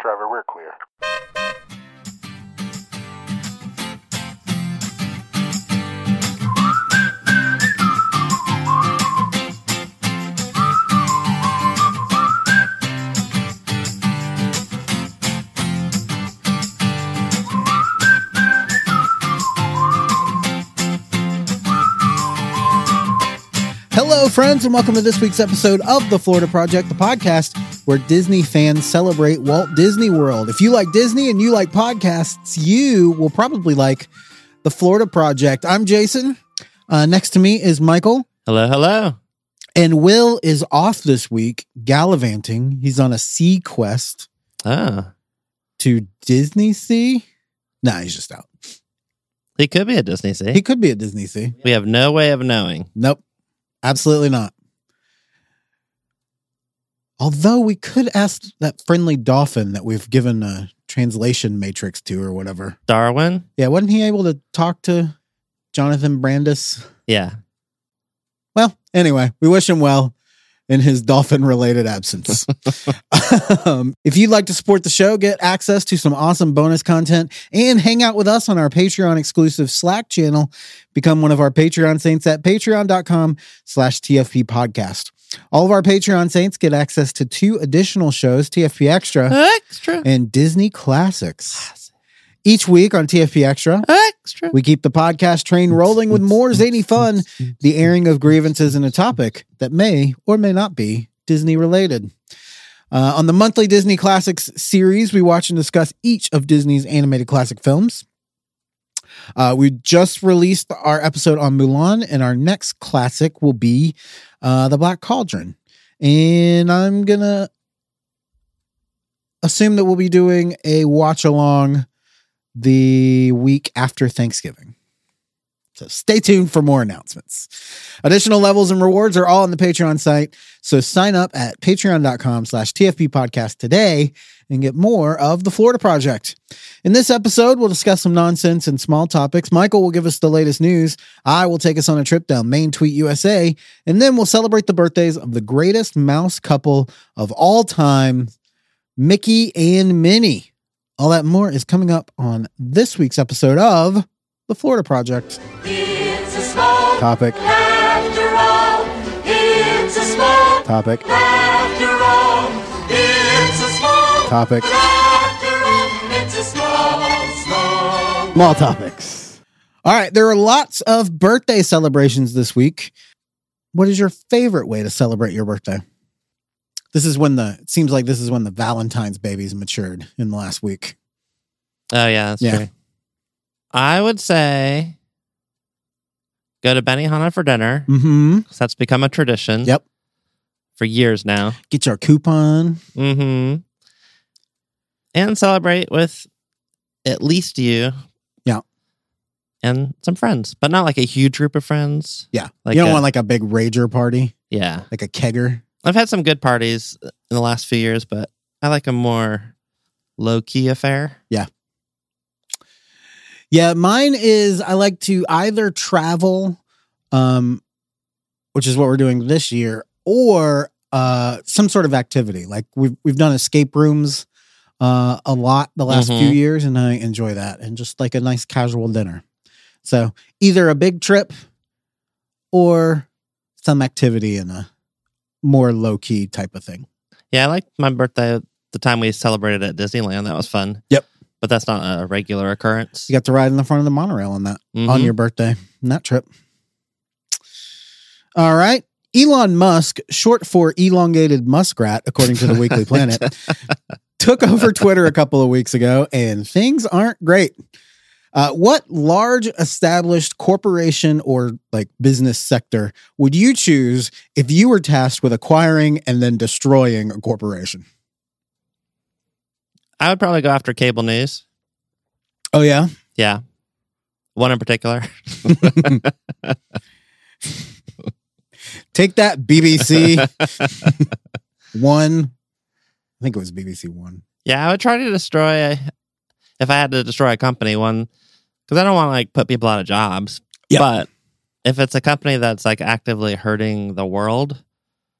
Trevor, we're clear. Hello, friends, and welcome to this week's episode of The Florida Project, the podcast where Disney fans celebrate Walt Disney World. If you like Disney and you like podcasts, you will probably like The Florida Project. I'm Jason. Uh, next to me is Michael, Hello, hello. and Will is off this week gallivanting. He's on a sea quest Oh, to Disney Sea. Nah, he's just out. he could be at Disney Sea. He could be at Disney Sea. we have no way of knowing. Nope. Absolutely not. Although we could ask that friendly dolphin that we've given a translation matrix to or whatever. Darwin? Yeah, wasn't he able to talk to Jonathan Brandis? Yeah. Well, anyway, we wish him well in his dolphin related absence. um, if you'd like to support the show, get access to some awesome bonus content and hang out with us on our Patreon exclusive Slack channel, become one of our Patreon saints at patreon.com slash TFP podcast. All of our Patreon saints get access to two additional shows, TFP Extra Extra. and Disney Classics. Each week on TFP Extra, Extra. we keep the podcast train rolling with more zany fun, the airing of grievances in a topic that may or may not be Disney related. Uh, on the monthly Disney Classics series, we watch and discuss each of Disney's animated classic films. Uh, we just released our episode on Mulan, and our next classic will be uh, The Black Cauldron. And I'm going to assume that we'll be doing a watch along the week after Thanksgiving. So stay tuned for more announcements. Additional levels and rewards are all on the Patreon site. So sign up at patreon.com slash TFP podcast today and get more of the Florida Project. In this episode, we'll discuss some nonsense and small topics. Michael will give us the latest news. I will take us on a trip down Main Tweet USA. And then we'll celebrate the birthdays of the greatest mouse couple of all time, Mickey and Minnie. All that and more is coming up on this week's episode of The Florida Project. It's a small Topic, after all. It's a small topic, after all. It's a small topic, after all. It's a small, small. small topics. All right, there are lots of birthday celebrations this week. What is your favorite way to celebrate your birthday? This is when the it seems like this is when the Valentine's babies matured in the last week. Oh, yeah, that's Yeah. true. I would say go to Benihana for dinner. Mm-hmm. that's become a tradition. Yep. For years now. Get your coupon. Mm-hmm. And celebrate with at least you. Yeah. And some friends, but not like a huge group of friends. Yeah. Like you don't a- want like a big rager party, Yeah. like a kegger. I've had some good parties in the last few years, but I like a more low key affair. Yeah, Yeah, mine is I like to either travel, um, which is what we're doing this year, or uh some sort of activity. Like we've we've done escape rooms uh a lot the last Mhm. few years, and I enjoy that. And just like a nice casual dinner. So either a big trip or some activity in a more low key type of thing. Yeah, I like my birthday the time we celebrated at Disneyland. That was fun. Yep. But that's not a regular occurrence. You got to ride in the front of the monorail on that. on Mhm. your birthday on that trip. All right. Elon Musk, short for elongated muskrat, according to the Weekly Planet, took over Twitter a couple of weeks ago, and things aren't great. Uh, what large established corporation or like business sector would you choose if you were tasked with acquiring and then destroying a corporation? I would probably go after cable news. Oh, yeah. Yeah. One in particular. Take that, BBC One. I think it was BBC One. Yeah, I would try to destroy if I had to destroy a company one because I don't want to like put people out of jobs. Yeah. But if it's a company that's like actively hurting the world,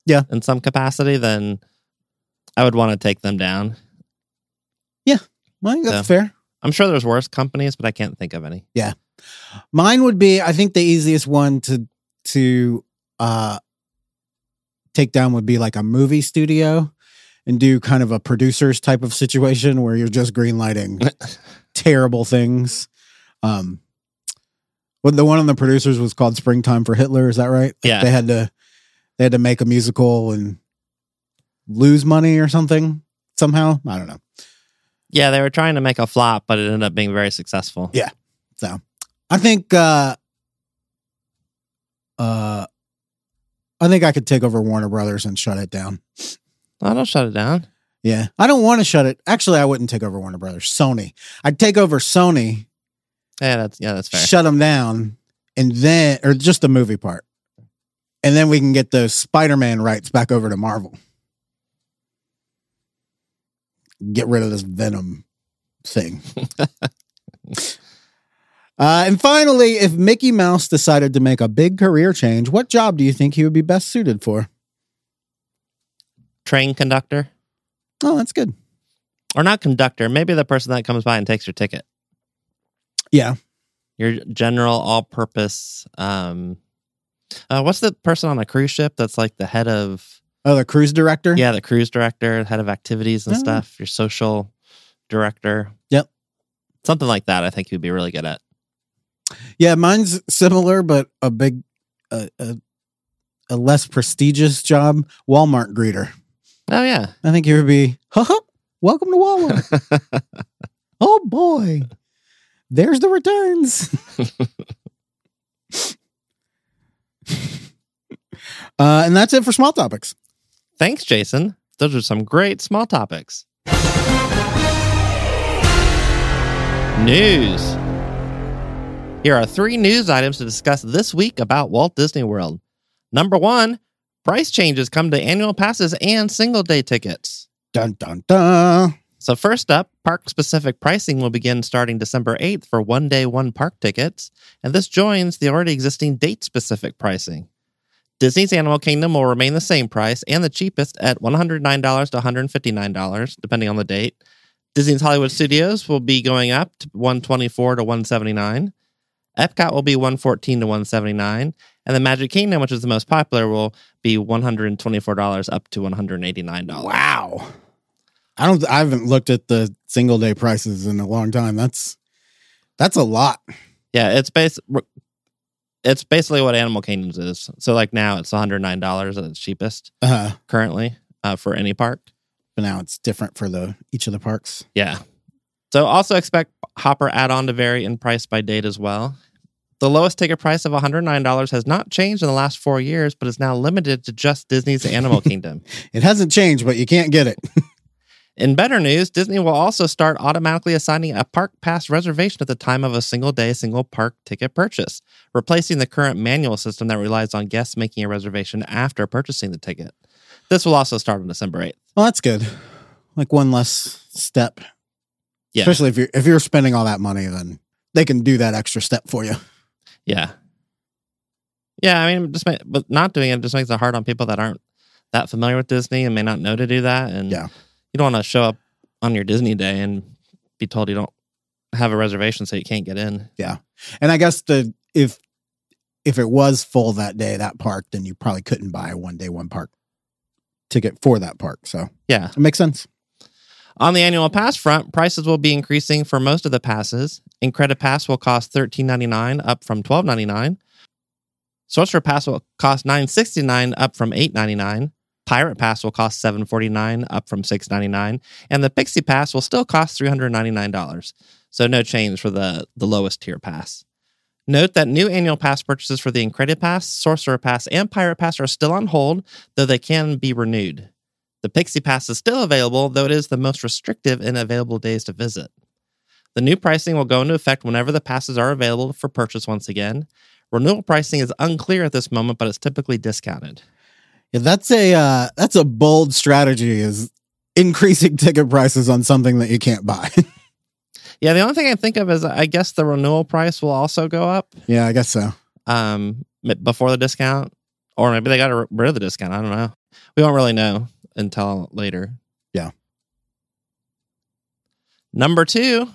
Yeah. in some capacity, then I would want to take them down. I think that's So- fair. I'm sure there's worse companies, but I can't think of any. Yeah, mine would be, I think, the easiest one to to uh take down would be like a movie studio and do kind of a producer's type of situation where you're just greenlighting terrible things. Um, what the one on the producers was called "Springtime for Hitler." Is that right? Yeah. they had to they had to make a musical and lose money or something somehow. I don't know. Yeah, they were trying to make a flop, but it ended up being very successful. Yeah. So I think uh uh I think I could take over Warner Brothers and shut it down. Oh, don't shut it down. Yeah. I don't want to shut it. Actually, I wouldn't take over Warner Brothers. Sony. I'd take over Sony, Yeah, that's yeah, that's fair. shut them down, and then or just the movie part. And then we can get those Spider-Man rights back over to Marvel. Get rid of this Venom thing. Uh, and finally, if Mickey Mouse decided to make a big career change, what job do you think he would be best suited for? Train conductor Oh, that's good. or not conductor? Maybe the person that comes by and takes your ticket. Yeah. Your general all-purpose. Um, uh, what's the person on a cruise ship that's like the head of? Oh, the cruise director? Yeah, the cruise director, head of activities and Oh. stuff. Your social director. Yep. Something like that. I think you'd be really good at. Yeah, mine's similar, but a big, uh, a, a less prestigious job. Walmart greeter. Oh yeah. I think he would be, haha, welcome to Walmart. oh boy, there's the returns. uh, and that's it for small topics. Thanks, Jason. Those are some great small topics. News. Here are three news items to discuss this week about Walt Disney World. Number one, price changes come to annual passes and single day tickets. Dun dun dun. So, first up, park specific pricing will begin starting December 8th for one day, one park tickets, and this joins the already existing date specific pricing. Disney's Animal Kingdom will remain the same price and the cheapest at $109 to $159, depending on the date. Disney's Hollywood Studios will be going up to 124 to 179. Epcot will be 114 to 179, and the Magic Kingdom, which is the most popular, will be $124 up to $189. Wow. I don't. I haven't looked at the single day prices in a long time. That's that's a lot. Yeah, it's base. It's basically what Animal Kingdoms is. So like now it's one hundred nine dollars at its cheapest Uh, currently uh, for any park. but now it's different for the each of the parks. Yeah. So also expect Hopper add-on to vary in price by date as well. The lowest ticket price of $109 has not changed in the last four years, but is now limited to just Disney's Animal Kingdom. It hasn't changed, but you can't get it. In better news, Disney will also start automatically assigning a park pass reservation at the time of a single day, single park ticket purchase, replacing the current manual system that relies on guests making a reservation after purchasing the ticket. This will also start on December 8th. Well, that's good. Like one less step. Yeah. Especially if you're if you're spending all that money, then they can do that extra step for you. Yeah. Yeah, I mean, just ma- but not doing it just makes it hard on people that aren't that familiar with Disney and may not know to do that. And Yeah. you don't want to show up on your Disney day and be told you don't have a reservation, so you can't get in. Yeah, and I guess the if if it was full that day, that park, then you probably couldn't buy a one day one park ticket for that park. So Yeah. it makes sense. On the annual pass front, prices will be increasing for most of the passes. Incredi-Pass will cost $13.99 up from $12.99. Sorcerer Pass will cost $9.69 up from $8.99. Pirate Pass will cost $7.49 up from $6.99. And the Pixie Pass will still cost $399. So no change for the, the lowest tier pass. Note that new annual pass purchases for the Incredi-Pass, Sorcerer Pass, and Pirate Pass are still on hold, though they can be renewed. The Pixie Pass is still available, though it is the most restrictive in available days to visit. The new pricing will go into effect whenever the passes are available for purchase once again. Renewal pricing is unclear at this moment, but it's typically discounted. Yeah, that's a uh, that's a bold strategy is increasing ticket prices on something that you can't buy. Yeah, the only thing I think of is I guess the renewal price will also go up yeah, I guess so. um, before the discount, or maybe they got rid of the discount. I don't know. We won't really know until later. Yeah. Number two,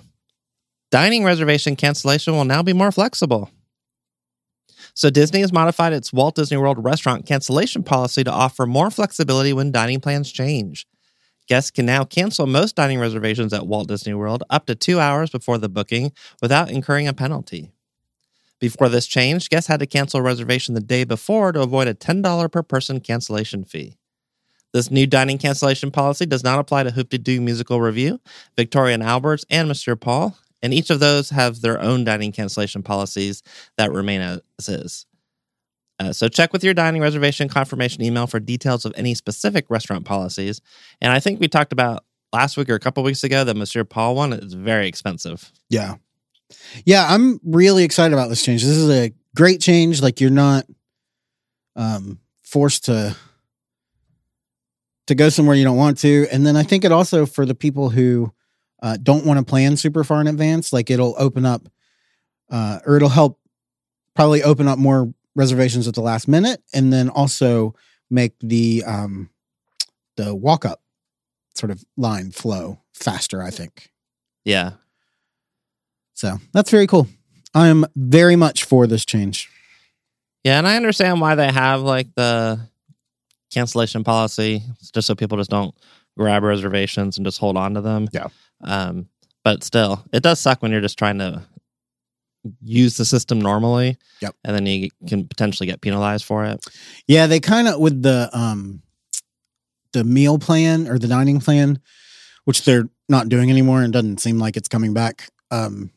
dining reservation cancellation will now be more flexible. So, Disney has modified its Walt Disney World restaurant cancellation policy to offer more flexibility when dining plans change. Guests can now cancel most dining reservations at Walt Disney World up to two hours before the booking without incurring a penalty. Before this change, guests had to cancel a reservation the day before to avoid a $10 per person cancellation fee. This new dining cancellation policy does not apply to Hoop-Dee-Doo Musical Revue, Victoria and Albert's, and Monsieur Paul, and each of those have their own dining cancellation policies that remain as is. Uh, so check with your dining reservation confirmation email for details of any specific restaurant policies. And I think we talked about last week or a couple weeks ago that Monsieur Paul one is very expensive. Yeah. Yeah, I'm really excited about this change. This is a great change. Like you're not um forced to to go somewhere you don't want to. And then I think it also for the people who uh, don't want to plan super far in advance, like it'll open up uh, or it'll help probably open up more reservations at the last minute and then also make the um the walk up sort of line flow faster, I think. Yeah. So that's very cool. I am very much for this change. Yeah, and I understand why they have like the cancellation policy, just so people just don't grab reservations and just hold on to them. Yeah. Um, but still, it does suck when you're just trying to use the system normally. Yep. And then you can potentially get penalized for it. Yeah, they kind of with the um the meal plan or the dining plan, which they're not doing anymore and doesn't seem like it's coming back. Um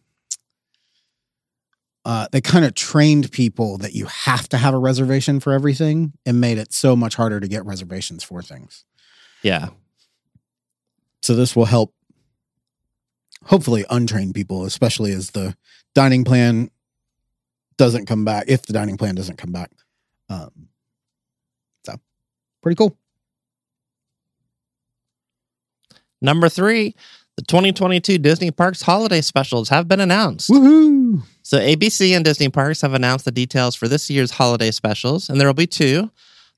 uh, they kind of trained people that you have to have a reservation for everything and made it so much harder to get reservations for things. Yeah. So this will help hopefully untrain people, especially as the dining plan doesn't come back, if the dining plan doesn't come back. Um, so pretty cool. Number three, the 2022 Disney Parks holiday specials have been announced. Woohoo! So ABC and Disney Parks have announced the details for this year's holiday specials, and there will be two: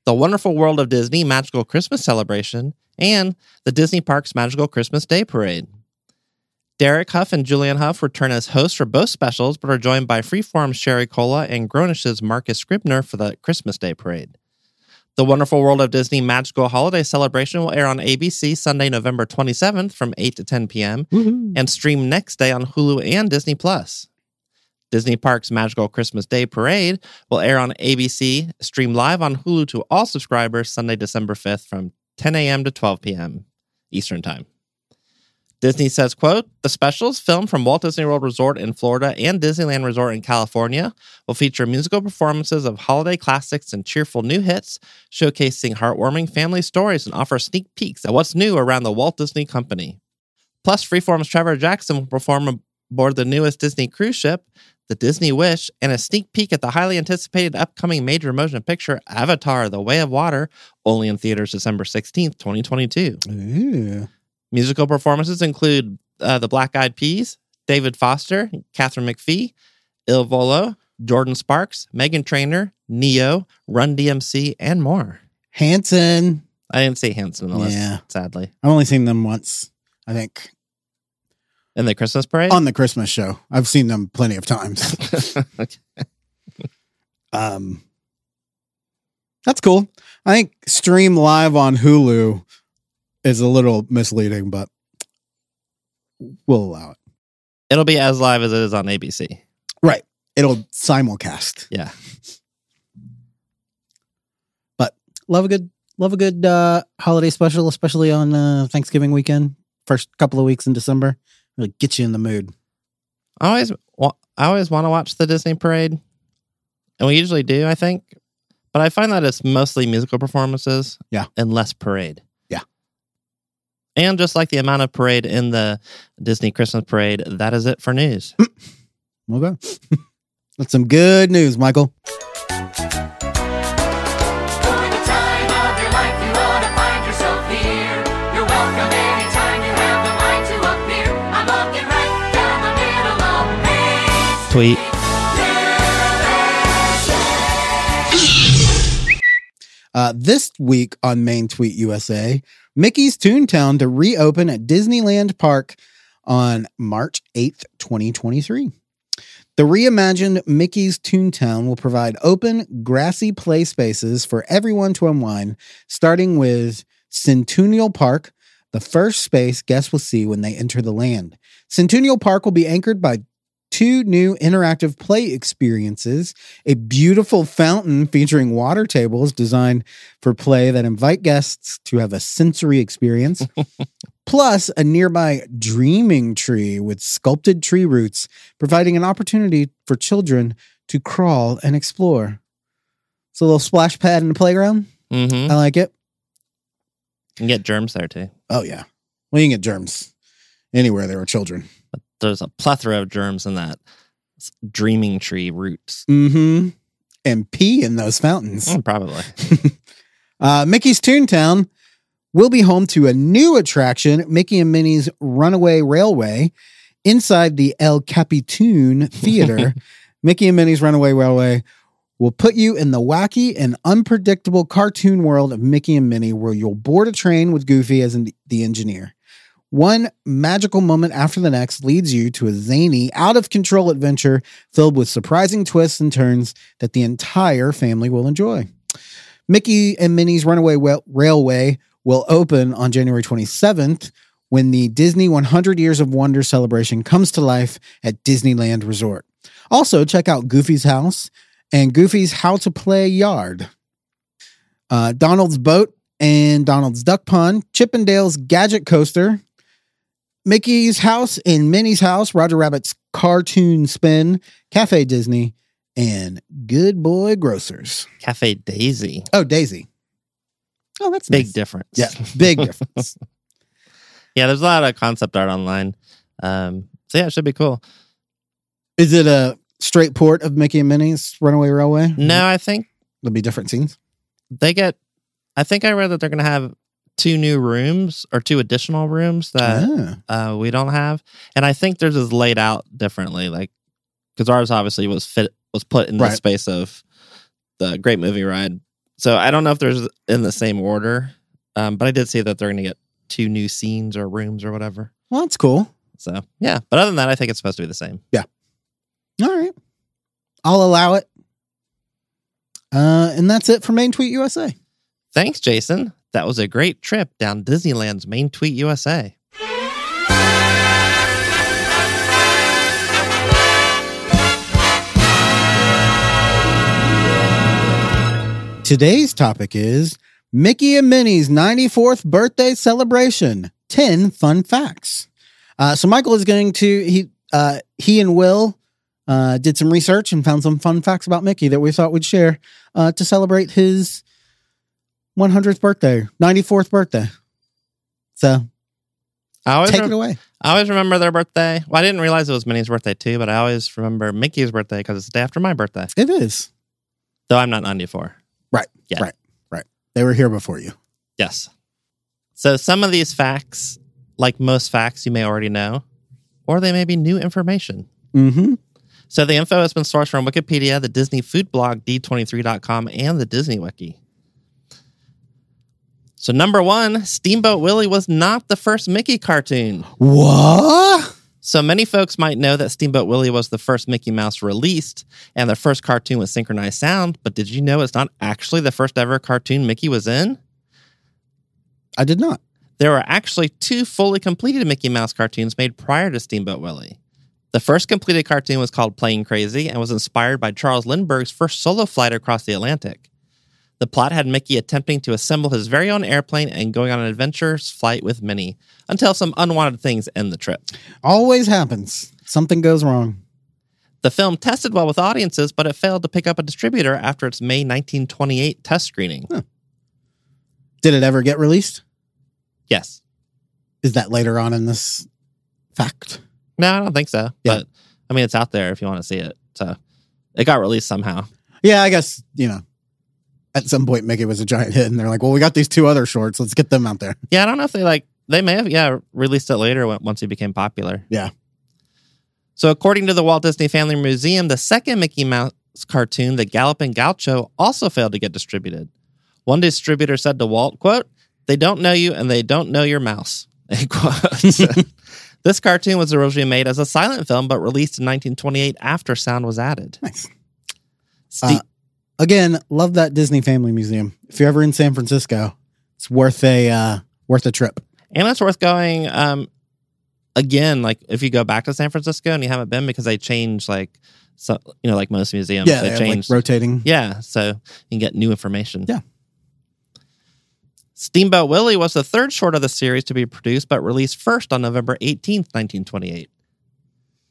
the Wonderful World of Disney Magical Christmas Celebration and the Disney Parks Magical Christmas Day Parade. Derek Hough and Julianne Hough return as hosts for both specials, but are joined by Freeform's Sherry Cola and grown-ish's Marcus Scribner for the Christmas Day Parade. The Wonderful World of Disney Magical Holiday Celebration will air on ABC Sunday, November 27th from 8 to 10 p.m. And stream next day on Hulu and Disney Plus. Disney Parks Magical Christmas Day Parade will air on ABC, stream live on Hulu to all subscribers Sunday, December 5th from 10 a.m. to 12 p.m. Eastern Time. Disney says, quote, the specials filmed from Walt Disney World Resort in Florida and Disneyland Resort in California will feature musical performances of holiday classics and cheerful new hits, showcasing heartwarming family stories and offer sneak peeks at what's new around the Walt Disney Company. Plus, Freeform's Trevor Jackson will perform aboard the newest Disney cruise ship, the Disney Wish, and a sneak peek at the highly anticipated upcoming major motion picture, Avatar The Way of Water, only in theaters December 16th, 2022. Ooh. Musical performances include uh, the Black Eyed Peas, David Foster, Katharine McPhee, Il Volo, Jordin Sparks, Meghan Trainor, Ne-Yo, Run DMC, and more. Hanson. I didn't see Hanson on the list, Yeah. sadly. I've only seen them once. I think In the Christmas parade? on the Christmas show. I've seen them plenty of times. Okay. Um, that's cool. I think stream live on Hulu is a little misleading, but we'll allow it. It'll be as live as it is on ABC. Right. It'll simulcast. Yeah. But love a good love a good uh holiday special, especially on uh Thanksgiving weekend. First couple of weeks in December. Really get you in the mood. I always, wa- I always want to watch the Disney parade, and we usually do, I think. But I find that it's mostly musical performances, Yeah. and less parade. Yeah. And just like the amount of parade in the Disney Christmas parade, that is it for news. Okay. That's some good news, Michael. Tweet. Uh, this week on Main Tweet USA, Mickey's Toontown to reopen at Disneyland Park on March 8th, 2023. The reimagined Mickey's Toontown will provide open, grassy play spaces for everyone to unwind, starting with Centennial Park, the first space guests will see when they enter the land. Centennial Park will be anchored by two new interactive play experiences a beautiful fountain featuring water tables designed for play that invite guests to have a sensory experience, plus a nearby dreaming tree with sculpted tree roots, providing an opportunity for children to crawl and explore. It's a little splash pad in the playground. Mm-hmm. I like it. You can get germs there too. Oh, yeah. Well, you can get germs anywhere there are children. There's a plethora of germs in that dreaming tree roots. Mm-hmm. And pee in those fountains. Mm, probably. Uh, Mickey's Toontown will be home to a new attraction, Mickey and Minnie's Runaway Railway, inside the El Capitan Theater. Mickey and Minnie's Runaway Railway will put you in the wacky and unpredictable cartoon world of Mickey and Minnie, where you'll board a train with Goofy as the engineer. One magical moment after the next leads you to a zany, out of control adventure filled with surprising twists and turns that the entire family will enjoy. Mickey and Minnie's Runaway Railway will open on January 27th when the Disney 100 Years of Wonder celebration comes to life at Disneyland Resort. Also, check out Goofy's House and Goofy's How to Play Yard. Uh, Donald's Boat and Donald's Duck Pond, Chip 'n' Dale's Gadget Coaster, Mickey's House and Minnie's House, Roger Rabbit's Cartoon Spin, Cafe Disney, and Good Boy Grocers. Cafe Daisy. Oh, Daisy. Oh, that's Big nice. difference. Yeah, big difference. Yeah, there's a lot of concept art online. Um, so yeah, it should be cool. Is it a straight port of Mickey and Minnie's Runaway Railway? No, I think There'll be different scenes. they get. I think I read that they're going to have two new rooms or two additional rooms that Ah, uh, we don't have, and I think theirs is laid out differently. Like because ours obviously was fit was put in the space of the Great Movie Ride. So I don't know if there's in the same order, um, but I did see that they're going to get two new scenes or rooms or whatever. well, that's cool. So yeah, but other than that, I think it's supposed to be the same. Yeah. All right. I'll allow it. Uh, and that's it for Main Tweet USA. Thanks, Jason. That was a great trip down Disneyland's Main Tweet USA. Today's topic is Mickey and Minnie's 94th birthday celebration 10 fun facts. Uh, so Michael is going to, he, uh, he and Will uh, did some research and found some fun facts about Mickey that we thought we'd share uh, to celebrate his 100th birthday, 94th birthday. So I always, take rem- it away. I always remember their birthday. Well, I didn't realize it was Minnie's birthday too, but I always remember Mickey's birthday because it's the day after my birthday. It is. Though I'm not 94. Right. Yeah. Right. Right. They were here before you. Yes. So some of these facts, like most facts, you may already know, or they may be new information. Mm-hmm. So the info has been sourced from Wikipedia, the Disney food blog, D23.com, and the Disney Wiki. So number one, Steamboat Willie was not the first Mickey cartoon. What? So many folks might know that Steamboat Willie was the first Mickey Mouse released and the first cartoon with synchronized sound, but did you know it's not actually the first ever cartoon Mickey was in? I did not. There were actually two fully completed Mickey Mouse cartoons made prior to Steamboat Willie. The first completed cartoon was called Plane Crazy and was inspired by Charles Lindbergh's first solo flight across the Atlantic. The plot had Mickey attempting to assemble his very own airplane and going on an adventurous flight with Minnie until some unwanted things end the trip. Always happens. Something goes wrong. The film tested well with audiences, but it failed to pick up a distributor after its May 1928 test screening. Did it ever get released? Yes. Is that later on in this fact? No, I don't think so. Yeah. But I mean, it's out there if you want to see it. So it got released somehow. Yeah, I guess, you know, at some point Mickey was a giant hit and they're like, well, we got these two other shorts. Let's get them out there. Yeah, I don't know if they like, they may have, yeah, released it later when- once he became popular. Yeah. So according to the Walt Disney Family Museum, the second Mickey Mouse cartoon, The Galloping Gaucho, also failed to get distributed. One distributor said to Walt, quote, they don't know you and they don't know your mouse. End quote. This cartoon was originally made as a silent film, but released in 1928 after sound was added. Nice. Ste- Uh, Again, love that Disney Family Museum. If you're ever in San Francisco, it's worth a uh, worth a trip. and it's worth going. Um, again, like if you go back to San Francisco and you haven't been because they change like so you know, like most museums, yeah, they they have, like, rotating. yeah, so you can get new information. Yeah. Steamboat Willie was the third short of the series to be produced, but released first on November 18th, 1928.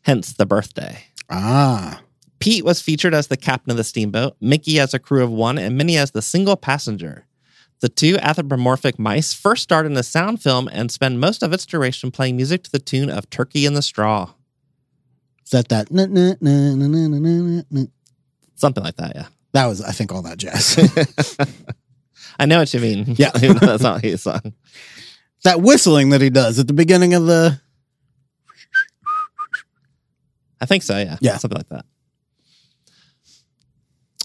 Hence the birthday. Ah, Pete was featured as the captain of the steamboat, Mickey as a crew of one, and Minnie as the single passenger. The two anthropomorphic mice first start in a sound film and spend most of its duration playing music to the tune of Turkey in the Straw. Is that that? Something like that, yeah. That was, I think, all that jazz. I know what you mean. Yeah. Even that's not his song. That whistling that he does at the beginning of the. I think so, yeah. Yeah. Something like that.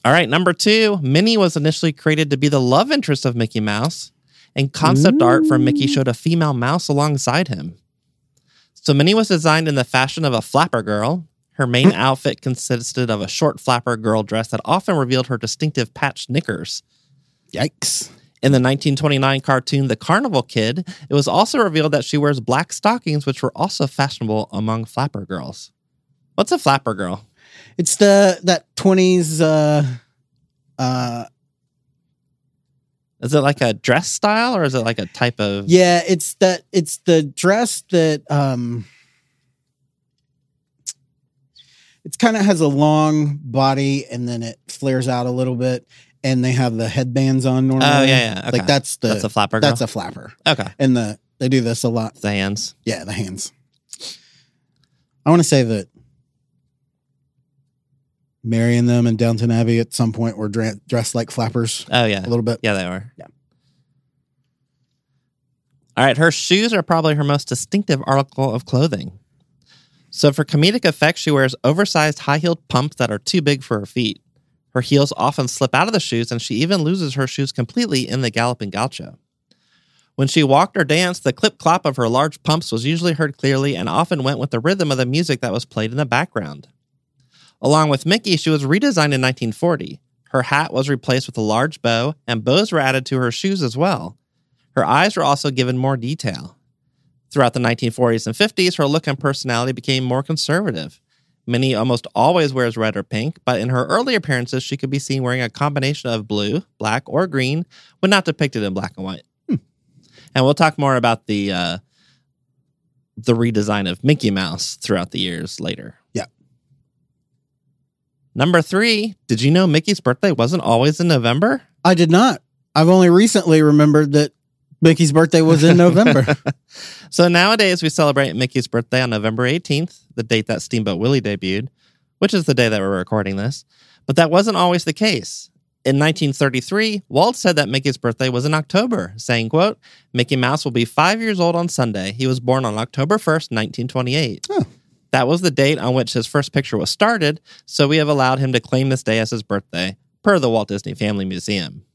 All right, number two, Minnie was initially created to be the love interest of Mickey Mouse, and concept art for Mickey showed a female mouse alongside him. So Minnie was designed in the fashion of a flapper girl. Her main hmm. outfit consisted of a short flapper girl dress that often revealed her distinctive patched knickers. Yikes! In the 1929 cartoon The Carnival Kid, it was also revealed that she wears black stockings, which were also fashionable among flapper girls. What's a flapper girl? It's the that twenties. uh uh Is it like a dress style or is it like a type of? Yeah, it's that. It's the dress that. um It's kind of has a long body and then it flares out a little bit, and they have the headbands on normally. Oh yeah, yeah. Okay. Like that's the that's a flapper girl. that's a flapper, okay. and the they do this a lot. The hands. Yeah, the hands. I want to say that Mary and them in Downton Abbey at some point were dra- dressed like flappers Oh yeah, a little bit. yeah they are. Yeah. All right, her shoes are probably her most distinctive article of clothing. So for comedic effect, she wears oversized high-heeled pumps that are too big for her feet. Her heels often slip out of the shoes, and she even loses her shoes completely in the galloping gaucho. When she walked or danced, the clip clop of her large pumps was usually heard clearly and often went with the rhythm of the music that was played in the background. Along with Mickey, she was redesigned in 1940. Her hat was replaced with a large bow, and bows were added to her shoes as well. Her eyes were also given more detail. Throughout the 1940s and 50s, her look and personality became more conservative. Minnie almost always wears red or pink, but in her early appearances, she could be seen wearing a combination of blue, black, or green, when not depicted in black and white. And we'll talk more about the uh, the redesign of Mickey Mouse throughout the years later. Yeah. Number three, did you know Mickey's birthday wasn't always in November? I did not. I've only recently remembered that Mickey's birthday was in November. So nowadays we celebrate Mickey's birthday on November 18th, the date that Steamboat Willie debuted, which is the day that we're recording this. But that wasn't always the case. In 1933, Walt said that Mickey's birthday was in October, saying, quote, Mickey Mouse will be five years old on Sunday. He was born on October 1st, 1928. Oh. That was the date on which his first picture was started, so we have allowed him to claim this day as his birthday, per the Walt Disney Family Museum.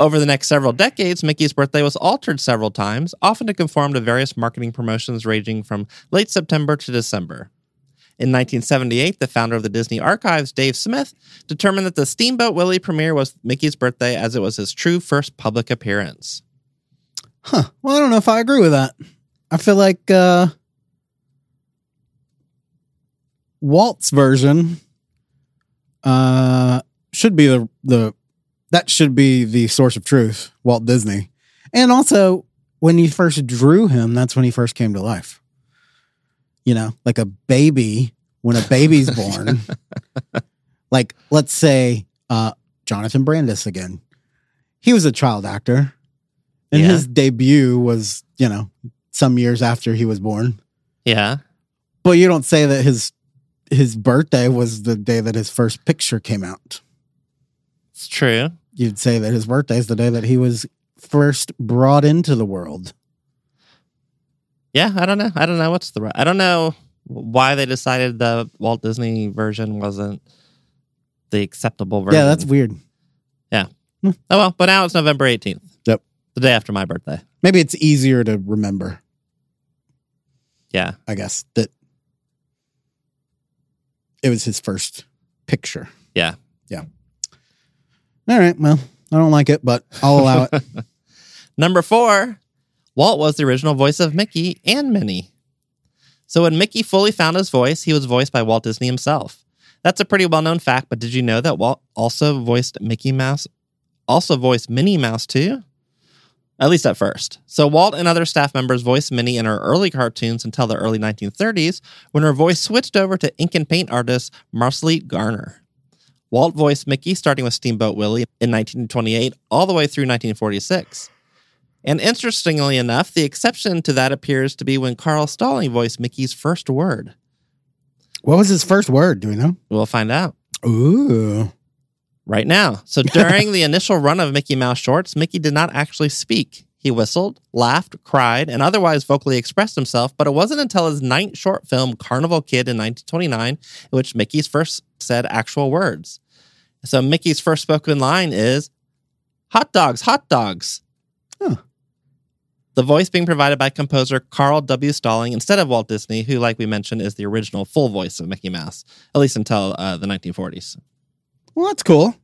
Over the next several decades, Mickey's birthday was altered several times, often to conform to various marketing promotions ranging from late September to December. In 1978, the founder of the Disney Archives, Dave Smith, determined that the Steamboat Willie premiere was Mickey's birthday as it was his true first public appearance. huh. Well, I don't know if I agree with that. I feel like uh Walt's version uh should be the the that should be the source of truth, Walt Disney. And also when you first drew him, that's when he first came to life. You know, like a baby when a baby's born. like let's say uh Jonathan Brandis again. He was a child actor. And Yeah. his debut was, you know, some years after he was born. Yeah. But you don't say that his his birthday was the day that his first picture came out. It's true. You'd say that his birthday is the day that he was first brought into the world. Yeah, I don't know. I don't know what's the right. I don't know why they decided the Walt Disney version wasn't the acceptable version. Yeah, that's weird. Yeah. Hmm. Oh well. But now it's November eighteenth. Yep. the day after my birthday. Maybe it's easier to remember. Yeah. I guess that it was his first picture. Yeah. Yeah. All right. Well, I don't like it, but I'll allow it. Number four, Walt was the original voice of Mickey and Minnie. So when Mickey fully found his voice, he was voiced by Walt Disney himself. That's a pretty well known fact, but did you know that Walt also voiced Mickey Mouse, also voiced Minnie Mouse too? At least at first. So Walt and other staff members voiced Minnie in her early cartoons until the early 1930s when her voice switched over to ink and paint artist Marcellite Garner. Walt voiced Mickey starting with Steamboat Willie in 1928 all the way through 1946. And interestingly enough, the exception to that appears to be when Carl Stalling voiced Mickey's first word. What was his first word? Do we know? We'll find out Ooh. Right now. So during the initial run of Mickey Mouse shorts, Mickey did not actually speak. He whistled, laughed, cried, and otherwise vocally expressed himself, but it wasn't until his ninth short film, Carnival Kid, in 1929, in which Mickey's first said actual words. So Mickey's first spoken line is, Hot dogs, hot dogs. Huh. The voice being provided by composer Carl W. Stalling instead of Walt Disney, who, like we mentioned, is the original full voice of Mickey Mouse, at least until uh, the 1940s. Well, that's cool.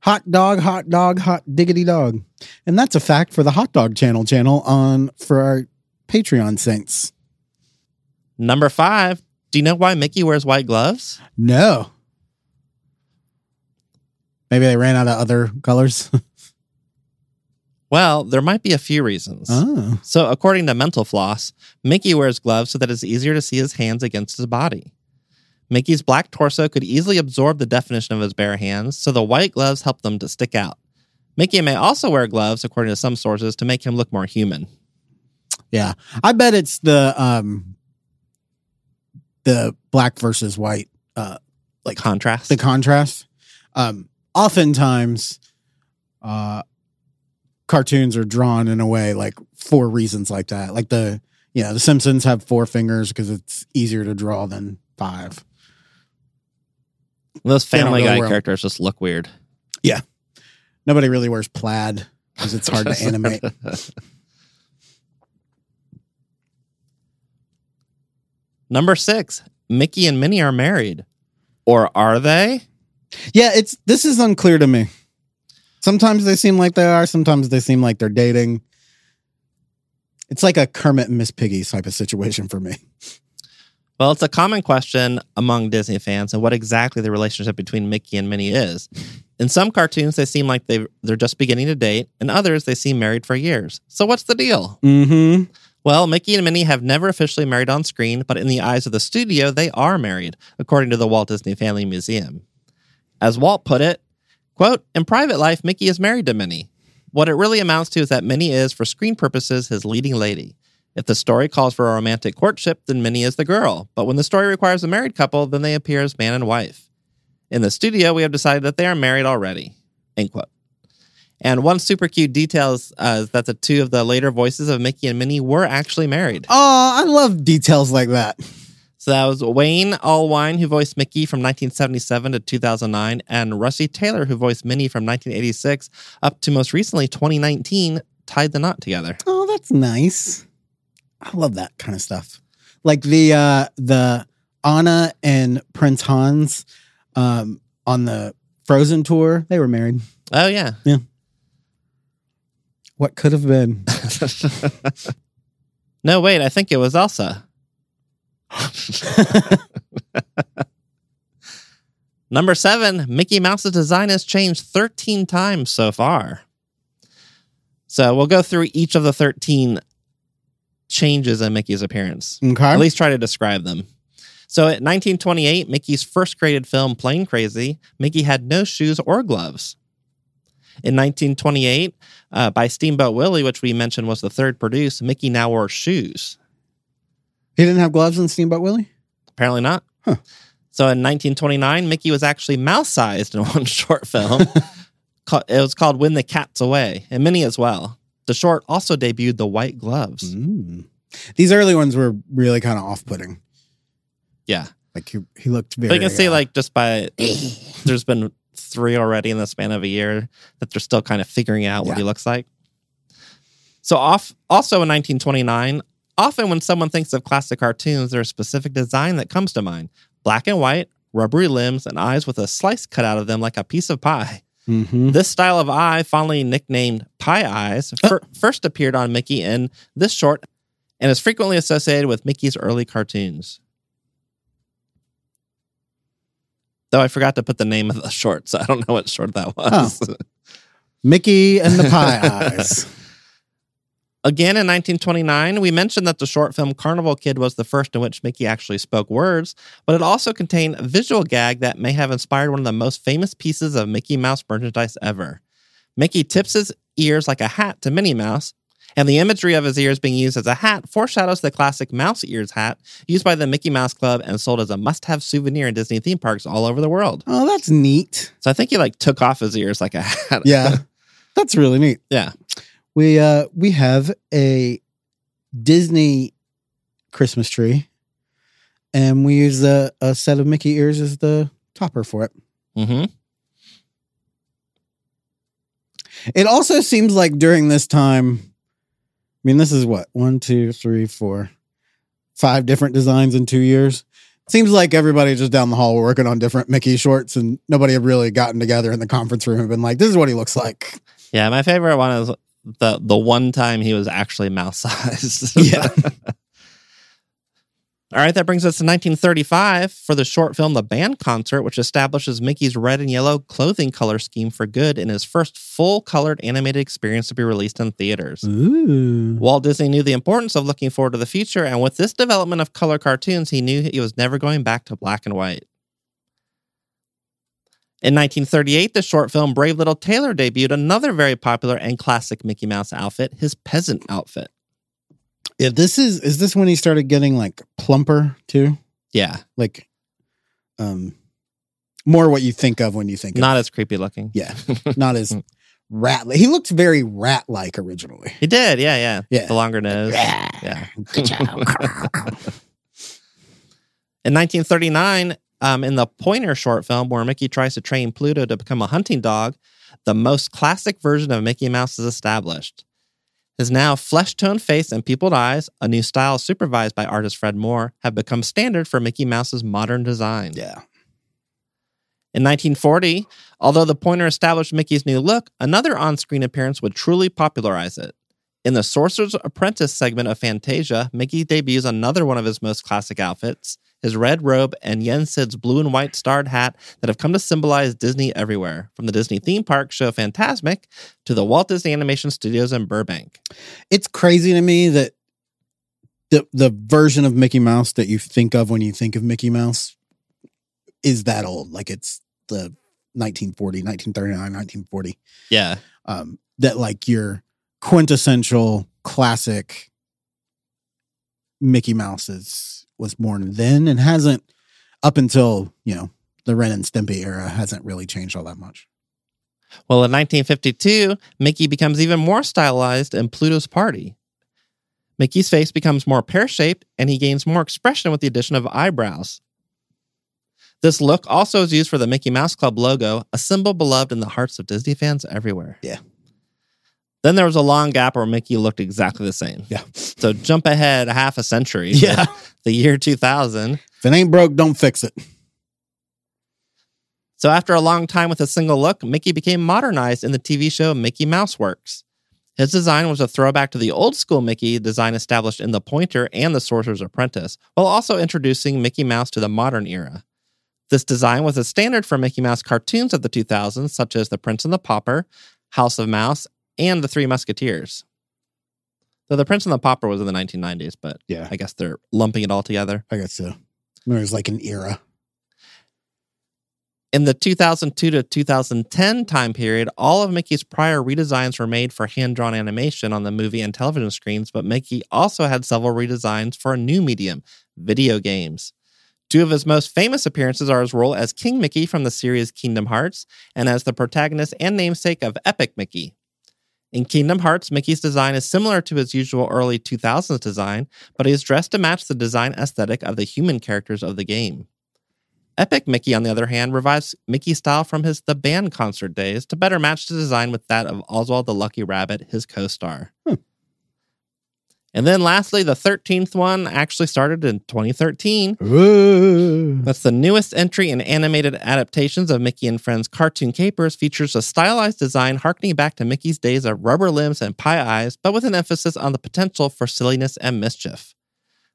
Hot dog, hot dog, hot diggity dog. And that's a fact for the Hot Dog Channel channel on for our Patreon saints. Number five, do you know why Mickey wears white gloves? No. Maybe they ran out of other colors. Well, there might be a few reasons. oh. So, according to Mental Floss, Mickey wears gloves so that it's easier to see his hands against his body. Mickey's black torso could easily absorb the definition of his bare hands, so the white gloves help them to stick out. Mickey may also wear gloves, according to some sources, to make him look more human. Yeah. I bet it's the um the black versus white uh like Contrast. the contrast. Um oftentimes uh cartoons are drawn in a way like for reasons like that. Like the you know, the Simpsons have four fingers because it's easier to draw than five. Those Family Guy characters just look weird. Yeah, nobody really wears plaid because it's hard to animate. Number six, Mickey and Minnie are married. Or are they? Yeah, it's this is unclear to me. Sometimes they seem like they are, sometimes they seem like they're dating. It's like a Kermit and Miss Piggy type of situation for me. Well, it's a common question among Disney fans and what exactly the relationship between Mickey and Minnie is. In some cartoons, they seem like they they're just beginning to date, and others they seem married for years. So what's the deal? Mm-hmm. Well, Mickey and Minnie have never officially married on screen, but in the eyes of the studio, they are married, according to the Walt Disney Family Museum. As Walt put it, quote, in private life, Mickey is married to Minnie. What it really amounts to is that Minnie is, for screen purposes, his leading lady. If the story calls for a romantic courtship, then Minnie is the girl. But when the story requires a married couple, then they appear as man and wife. In the studio, we have decided that they are married already. End quote. And one super cute detail is uh, that the two of the later voices of Mickey and Minnie were actually married. Oh, I love details like that. So that was Wayne Allwine, who voiced Mickey from 1977 to 2009, and Russi Taylor, who voiced Minnie from 1986 up to most recently 2019, tied the knot together. Oh, that's nice. I love that kind of stuff. Like the uh the Anna and Prince Hans um on the Frozen tour, they were married. Oh, yeah. Yeah. What could have been? no, wait, I think it was Elsa. Number seven, Mickey Mouse's design has changed 13 times so far. So we'll go through each of the 13 changes in Mickey's appearance. Okay. At least try to describe them. So at 1928, Mickey's first created film, Plane Crazy, Mickey had no shoes or gloves. In 1928, uh, by Steamboat Willie, which we mentioned was the third produced, Mickey now wore shoes. He didn't have gloves in Steamboat Willie? Apparently not. Huh. So in 1929, Mickey was actually mouse sized in one short film. It was called When the Cat's Away, and Minnie as well. The short also debuted the white gloves. Mm. These early ones were really kind of off putting. Yeah. Like he, he looked very But you can see, uh, like, just by there's been three already in the span of a year that they're still kind of figuring out what Yeah. he looks like. So, off also in 1929, Often, when someone thinks of classic cartoons, there's a specific design that comes to mind black and white, rubbery limbs, and eyes with a slice cut out of them like a piece of pie. Mm-hmm. This style of eye, fondly nicknamed pie eyes, fir- first appeared on Mickey in this short and is frequently associated with Mickey's early cartoons. Though I forgot to put the name of the short, so I don't know what short that was. Mickey and the Pie Eyes. Again in 1929, we mentioned that the short film Carnival Kid was the first in which Mickey actually spoke words, but it also contained a visual gag that may have inspired one of the most famous pieces of Mickey Mouse merchandise ever. Mickey tips his ears like a hat to Minnie Mouse, and the imagery of his ears being used as a hat foreshadows the classic mouse ears hat used by the Mickey Mouse Club and sold as a must have souvenir in Disney theme parks all over the world. Oh, that's neat. So I think he like took off his ears like a hat. Yeah. That's really neat. yeah. We uh we have a Disney Christmas tree, and we use a, a set of Mickey ears as the topper for it. hmm It also seems like during this time, I mean, this is what one, two, three, four, five different designs in two years. Seems like everybody just down the hall were working on different Mickey shorts, and nobody had really gotten together in the conference room and been like, "This is what he looks like." Yeah, my favorite one is the the one time he was actually mouse sized. Yeah. All right, that brings us to 1935 for the short film The Band Concert, which establishes Mickey's red and yellow clothing color scheme for good in his first full colored animated experience to be released in theaters. Ooh, Walt Disney knew the importance of looking forward to the future, and with this development of color cartoons, he knew he was never going back to black and white. In 1938, the short film Brave Little Tailor debuted another very popular and classic Mickey Mouse outfit, his peasant outfit. yeah. This is is this when he started getting like plumper too? Yeah, Like, um, more what you think of when you think of not of as creepy looking. yeah, not as rat. He looked very rat like originally. He did, yeah, yeah. Yeah. The longer nose. Yeah. Yeah. In 1939, um, in the Pointer short film where Mickey tries to train Pluto to become a hunting dog, the most classic version of Mickey Mouse is established. His now flesh toned face and pupilled eyes, a new style supervised by artist Fred Moore, have become standard for Mickey Mouse's modern design. Yeah. In 1940, although the pointer established Mickey's new look, another on screen appearance would truly popularize it. In the Sorcerer's Apprentice segment of Fantasia, Mickey debuts another one of his most classic outfits his red robe and Yen Sid's blue and white starred hat that have come to symbolize Disney everywhere, from the Disney theme park show Fantasmic to the Walt Disney Animation Studios in Burbank. It's crazy to me that the the version of Mickey Mouse that you think of when you think of Mickey Mouse is that old. Like it's the 1940, 1939, 1940. Yeah. Um, that like your quintessential classic Mickey Mouse is was born then and hasn't up until, you know, the Ren and Stimpy era hasn't really changed all that much. Well, in 1952, Mickey becomes even more stylized in Pluto's Party. Mickey's face becomes more pear shaped and he gains more expression with the addition of eyebrows. This look also is used for the Mickey Mouse Club logo, a symbol beloved in the hearts of Disney fans everywhere. Yeah. Then there was a long gap where Mickey looked exactly the same. Yeah. So jump ahead a half a century. Yeah. The year 2000. If it ain't broke, don't fix it. So after a long time with a single look, Mickey became modernized in the TV show Mickey Mouse Works. His design was a throwback to the old school Mickey design established in The Pointer and The Sorcerer's Apprentice, while also introducing Mickey Mouse to the modern era. This design was a standard for Mickey Mouse cartoons of the 2000s, such as The Prince and the Pauper, House of Mouse, and The Three Musketeers. Though The Prince and the Pauper was in the 1990s, but Yeah. I guess they're lumping it all together. I guess so. There's like an era. In the 2002 to 2010 time period, all of Mickey's prior redesigns were made for hand drawn animation on the movie and television screens, but Mickey also had several redesigns for a new medium video games. Two of his most famous appearances are his role as King Mickey from the series Kingdom Hearts and as the protagonist and namesake of Epic Mickey. In Kingdom Hearts, Mickey's design is similar to his usual early 2000s design, but he is dressed to match the design aesthetic of the human characters of the game. Epic Mickey, on the other hand, revives Mickey's style from his The Band concert days to better match the design with that of Oswald the Lucky Rabbit, his co star. Hmm. And then lastly, the 13th one actually started in 2013. Ooh. That's the newest entry in animated adaptations of Mickey and Friends cartoon capers, features a stylized design harkening back to Mickey's days of rubber limbs and pie eyes, but with an emphasis on the potential for silliness and mischief.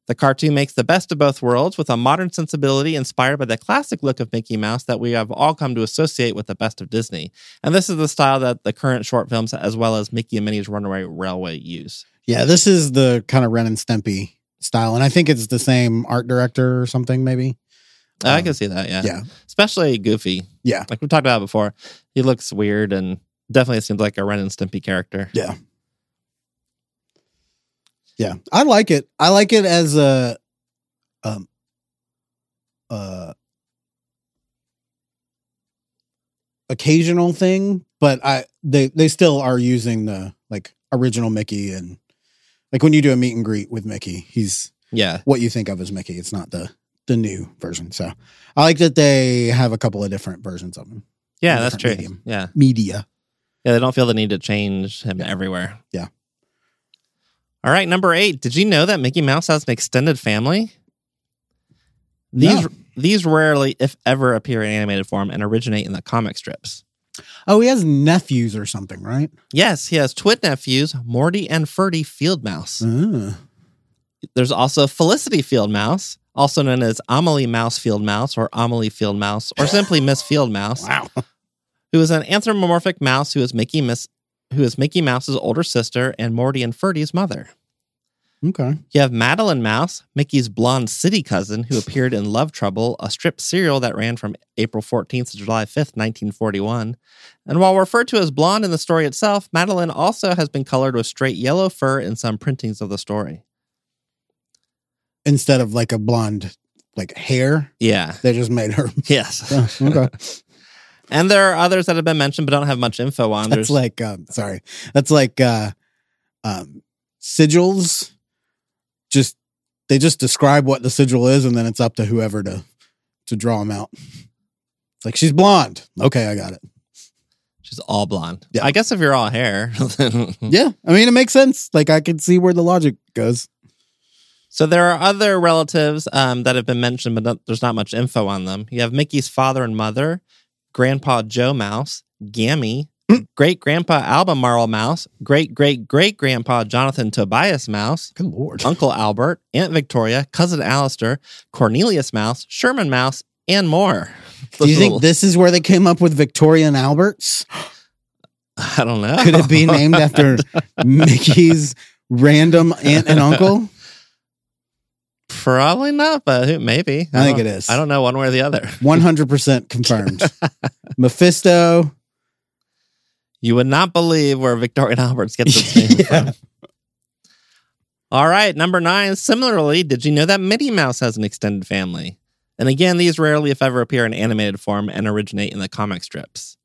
The cartoon makes the best of both worlds with a modern sensibility inspired by the classic look of Mickey Mouse that we have all come to associate with the best of Disney. And this is the style that the current short films, as well as Mickey and Minnie's Runaway Railway, use. Yeah, this is the kind of Ren and Stimpy style, and I think it's the same art director or something, maybe. I Um, can see that, yeah. Yeah, Especially Goofy. yeah, Like we talked about before, he looks weird and definitely seems like a Ren and Stimpy character. yeah, yeah. I like it. I like it as a, um, uh, occasional thing, but I they they still are using the like original Mickey and like when you do a meet and greet with Mickey, he's Yeah. what you think of as Mickey. It's not the the new version. So I like that they have a couple of different versions of him. Yeah, that's true. medium. Yeah. Media. Yeah, they don't feel the need to change him Yeah. everywhere. Yeah. All right, number eight. Did you know that Mickey Mouse has an extended family? These No. these rarely, if ever, appear in animated form and originate in the comic strips. Oh, he has nephews or something, right? Yes, he has twin nephews, Morty and Ferdy Fieldmouse. Ah. There's also Felicity Fieldmouse, also known as Amelie Mouse Fieldmouse or Amelie Fieldmouse, or simply Miss Fieldmouse. Wow. who is an anthropomorphic mouse who is Mickey Miss who is Mickey Mouse's older sister and Morty and Ferdy's mother. Okay. You have Madeline Mouse, Mickey's blonde city cousin, who appeared in Love Trouble, a strip serial that ran from April 14th to July 5th, 1941. And while referred to as blonde in the story itself, Madeline also has been colored with straight yellow fur in some printings of the story. Instead of like a blonde like hair, Yeah. they just made her. Yes. Oh, okay. and there are others that have been mentioned but don't have much info on. That's There's like um sorry. That's like uh um sigils. Just they just describe what the sigil is and then it's up to whoever to to draw them out. It's like she's blonde. Okay, I got it. she's all blonde. Yeah. I guess if you're all hair, Yeah. I mean it makes sense. Like I can see where the logic goes. So there are other relatives um, that have been mentioned, but not, there's not much info on them. You have Mickey's father and mother, Grandpa Joe Mouse, Gammy, great grandpa Alba Albemarle Mouse, great great great grandpa Jonathan Tobias Mouse, Good lord. Uncle Albert, Aunt Victoria, cousin Alistair, Cornelius Mouse, Sherman Mouse, and more. Do you think this is where they came up with Victoria and Alberts? I don't know. Could it be named after Mickey's random aunt and uncle? Probably not, but maybe. I think it is. I don't know one way or the other. 100% confirmed. Mephisto. You would not believe where Victoria and Alberts get this name Yeah. from. All right, number nine. Similarly, did you know that Minnie Mouse has an extended family? And again, these rarely, if ever, appear in animated form and originate in the comic strips.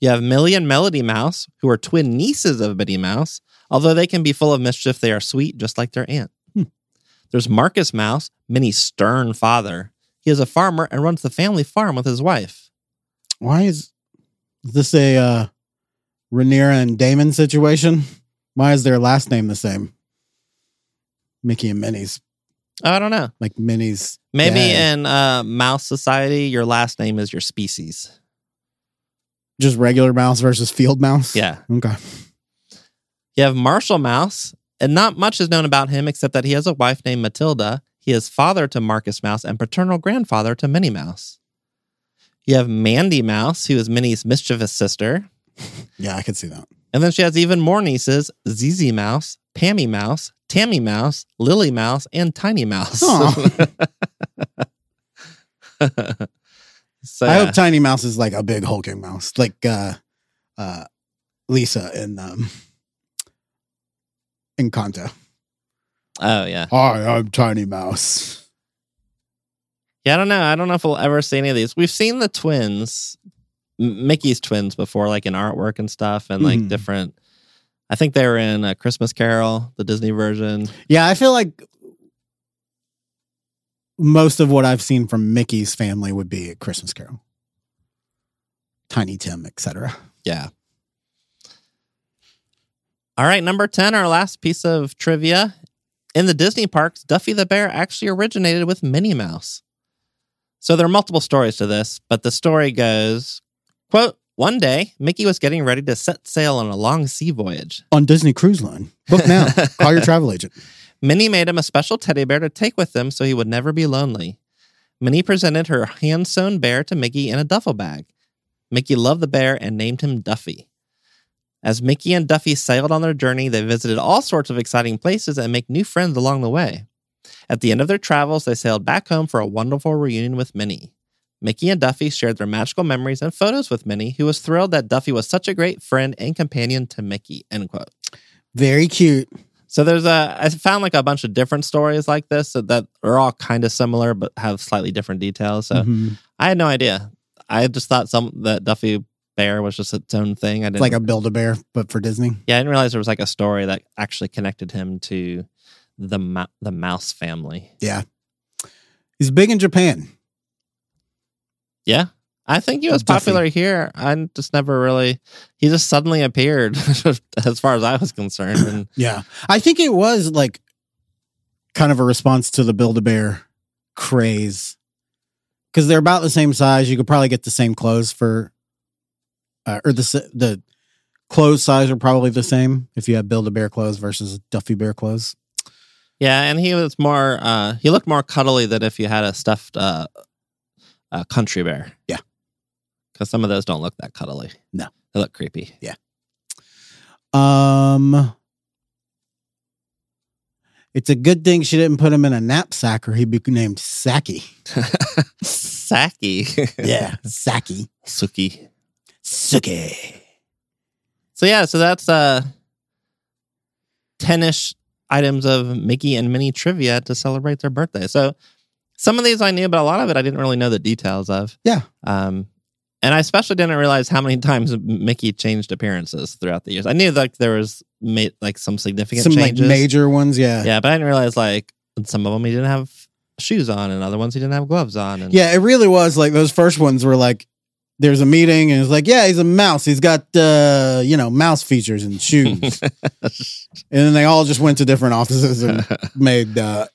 You have Millie and Melody Mouse, who are twin nieces of Minnie Mouse. Although they can be full of mischief, they are sweet, just like their aunt. Hmm. There's Marcus Mouse, Minnie's stern father. He is a farmer and runs the family farm with his wife. Why is, is this a uh, Rhaenyra and Daemon situation? Why is their last name the same? Mickey and Minnie's. I don't know. Like Minnie's. Maybe dad. in uh, mouse society, your last name is your species. Just regular mouse versus field mouse? Yeah. Okay. You have Marshall Mouse, and not much is known about him except that he has a wife named Matilda. He is father to Marcus Mouse and paternal grandfather to Minnie Mouse. You have Mandy Mouse, who is Minnie's mischievous sister. Yeah, I could see that. And then she has even more nieces Zizi Mouse, Pammy Mouse, Tammy Mouse, Lily Mouse, and Tiny Mouse. So, I hope Tiny Mouse is like a big hulking mouse, like uh, uh, Lisa in um, Encanto. oh, yeah. Hi, I'm Tiny Mouse. Yeah, I don't know. I don't know if we'll ever see any of these. We've seen the twins, Mickey's twins before, like in artwork and stuff, and like Mhm. different. I think they were in a Christmas Carol, the Disney version. Yeah, I feel like most of what I've seen from Mickey's family would be a Christmas Carol, Tiny Tim, etc. Yeah. All right, number 10, our last piece of trivia. In the Disney parks, Duffy the Bear actually originated with Minnie Mouse. So there are multiple stories to this, but the story goes, quote, one day, Mickey was getting ready to set sail on a long sea voyage. On Disney Cruise Line. Book now. Call your travel agent. Minnie made him a special teddy bear to take with him so he would never be lonely. Minnie presented her hand sewn bear to Mickey in a duffel bag. Mickey loved the bear and named him Duffy. As Mickey and Duffy sailed on their journey, they visited all sorts of exciting places and make new friends along the way. At the end of their travels, they sailed back home for a wonderful reunion with Minnie. Mickey and Duffy shared their magical memories and photos with Minnie, who was thrilled that Duffy was such a great friend and companion to Mickey. End quote. Very cute. So there's a I found like a bunch of different stories like this that are all kind of similar but have slightly different details. So Mhm. I had no idea. I just thought some that Duffy Bear was just its own thing. I didn't Like a Build a Bear, but for Disney. yeah, I didn't realize there was like a story that actually connected him to the the mouse family. Yeah, he's big in Japan. Yeah. I think he was Duffy. popular here. I just never really he just suddenly appeared as far as I was concerned. And Yeah. I think it was like kind of a response to the Build a Bear craze. Because they're about the same size. You could probably get the same clothes for, uh, or the the clothes size are probably the same if you have Build a Bear clothes versus Duffy Bear clothes. Yeah, and he was more. uh He looked more cuddly than if you had a stuffed uh, uh country bear. Yeah. because some of those don't look that cuddly. No. they look creepy. Yeah. Um, it's a good thing she didn't put him in a knapsack or he'd be named Saki. Saki. Yeah, Saki. Suki. Suki. So yeah, so that's uh ten-ish items of Mickey and Minnie trivia to celebrate their birthday. So some of these I knew, but a lot of it I didn't really know the details of. Yeah. Um, and I especially didn't realize how many times Mickey changed appearances throughout the years. I knew like there was ma- like some significant Some changes. like major ones, yeah. Yeah, but I didn't realize like some of them he didn't have shoes on, and other ones he didn't have gloves on. And Yeah, it really was like those first ones were like there's a meeting and it's like, yeah, he's a mouse. He's got uh, you know, mouse features and shoes. and then they all just went to different offices and made uh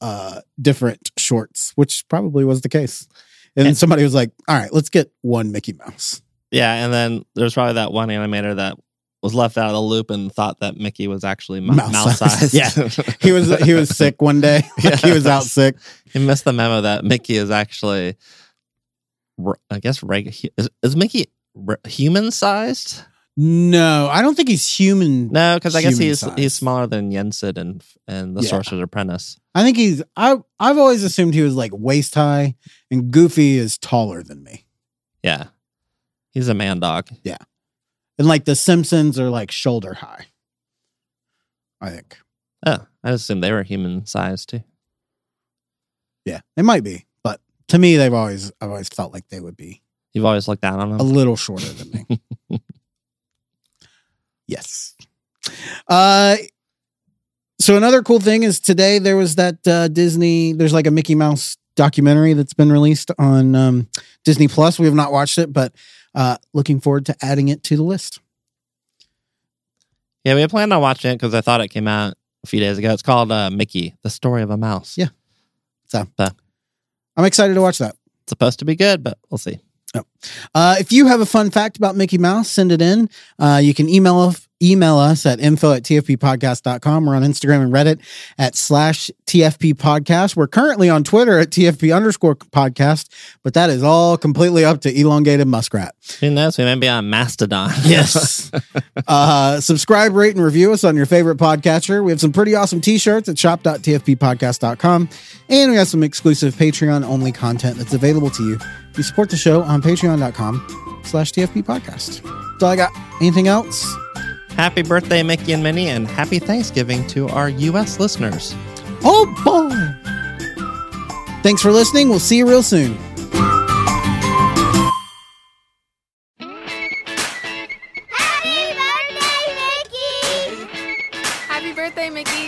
uh different shorts, which probably was the case. And And- somebody was like, All right, let's get one Mickey Mouse. yeah, and then there's probably that one animator that was left out of the loop and thought that Mickey was actually mo- Mouse mouse size. sized. Yeah. He was he was sick one day. Like he was out sick. he missed the memo that Mickey is actually, I guess, regular. Is, is Mickey human sized? No, I don't think he's human. No, because I guess he's Human-sized. he's smaller than Yen Sid and and the Yeah. Sorcerer's Apprentice. I think he's I I've always assumed he was like waist high and Goofy is taller than me. Yeah, he's a man dog. Yeah, and like the Simpsons are like shoulder high. I think. Oh, I assume they were human sized too. Yeah, they might be, but to me, they've always I've always felt like they would be You've always looked down on them. a little shorter than me. yes. Uh, so another cool thing is today there was that uh, Disney. There's like a Mickey Mouse documentary that's been released on um, Disney Plus. We have not watched it, but uh, looking forward to adding it to the list. Yeah, we had planned on watching it because I thought it came out a few days ago. It's called uh, Mickey: The Story of a Mouse. Yeah. So I'm excited to watch that. It's supposed to be good, but we'll see. Uh, if you have a fun fact about Mickey Mouse, send it in. Uh, you can email email us at info at tfppodcast.com. We're on Instagram and Reddit at slash TFP podcast. We're currently on Twitter at TFP underscore podcast, but that is all completely up to elongated muskrat. Who knows? We may be on Mastodon. Yes. uh, subscribe, rate, and review us on your favorite podcatcher. We have some pretty awesome t-shirts at shop.tfppodcast.com. And we have some exclusive Patreon only content that's available to you. You support the show on patreon.com slash TFP podcast. That's all I got. Anything else? happy birthday, Mickey and Minnie, and happy Thanksgiving to our U.S. listeners. Oh boy. Thanks for listening. We'll see you real soon. Happy birthday, Mickey! Happy birthday, Mickey!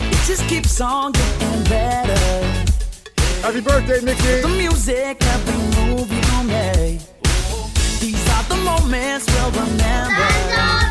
It just keeps on getting better. Happy birthday, Mickey. The music, every move you make. These about the moments we'll remember.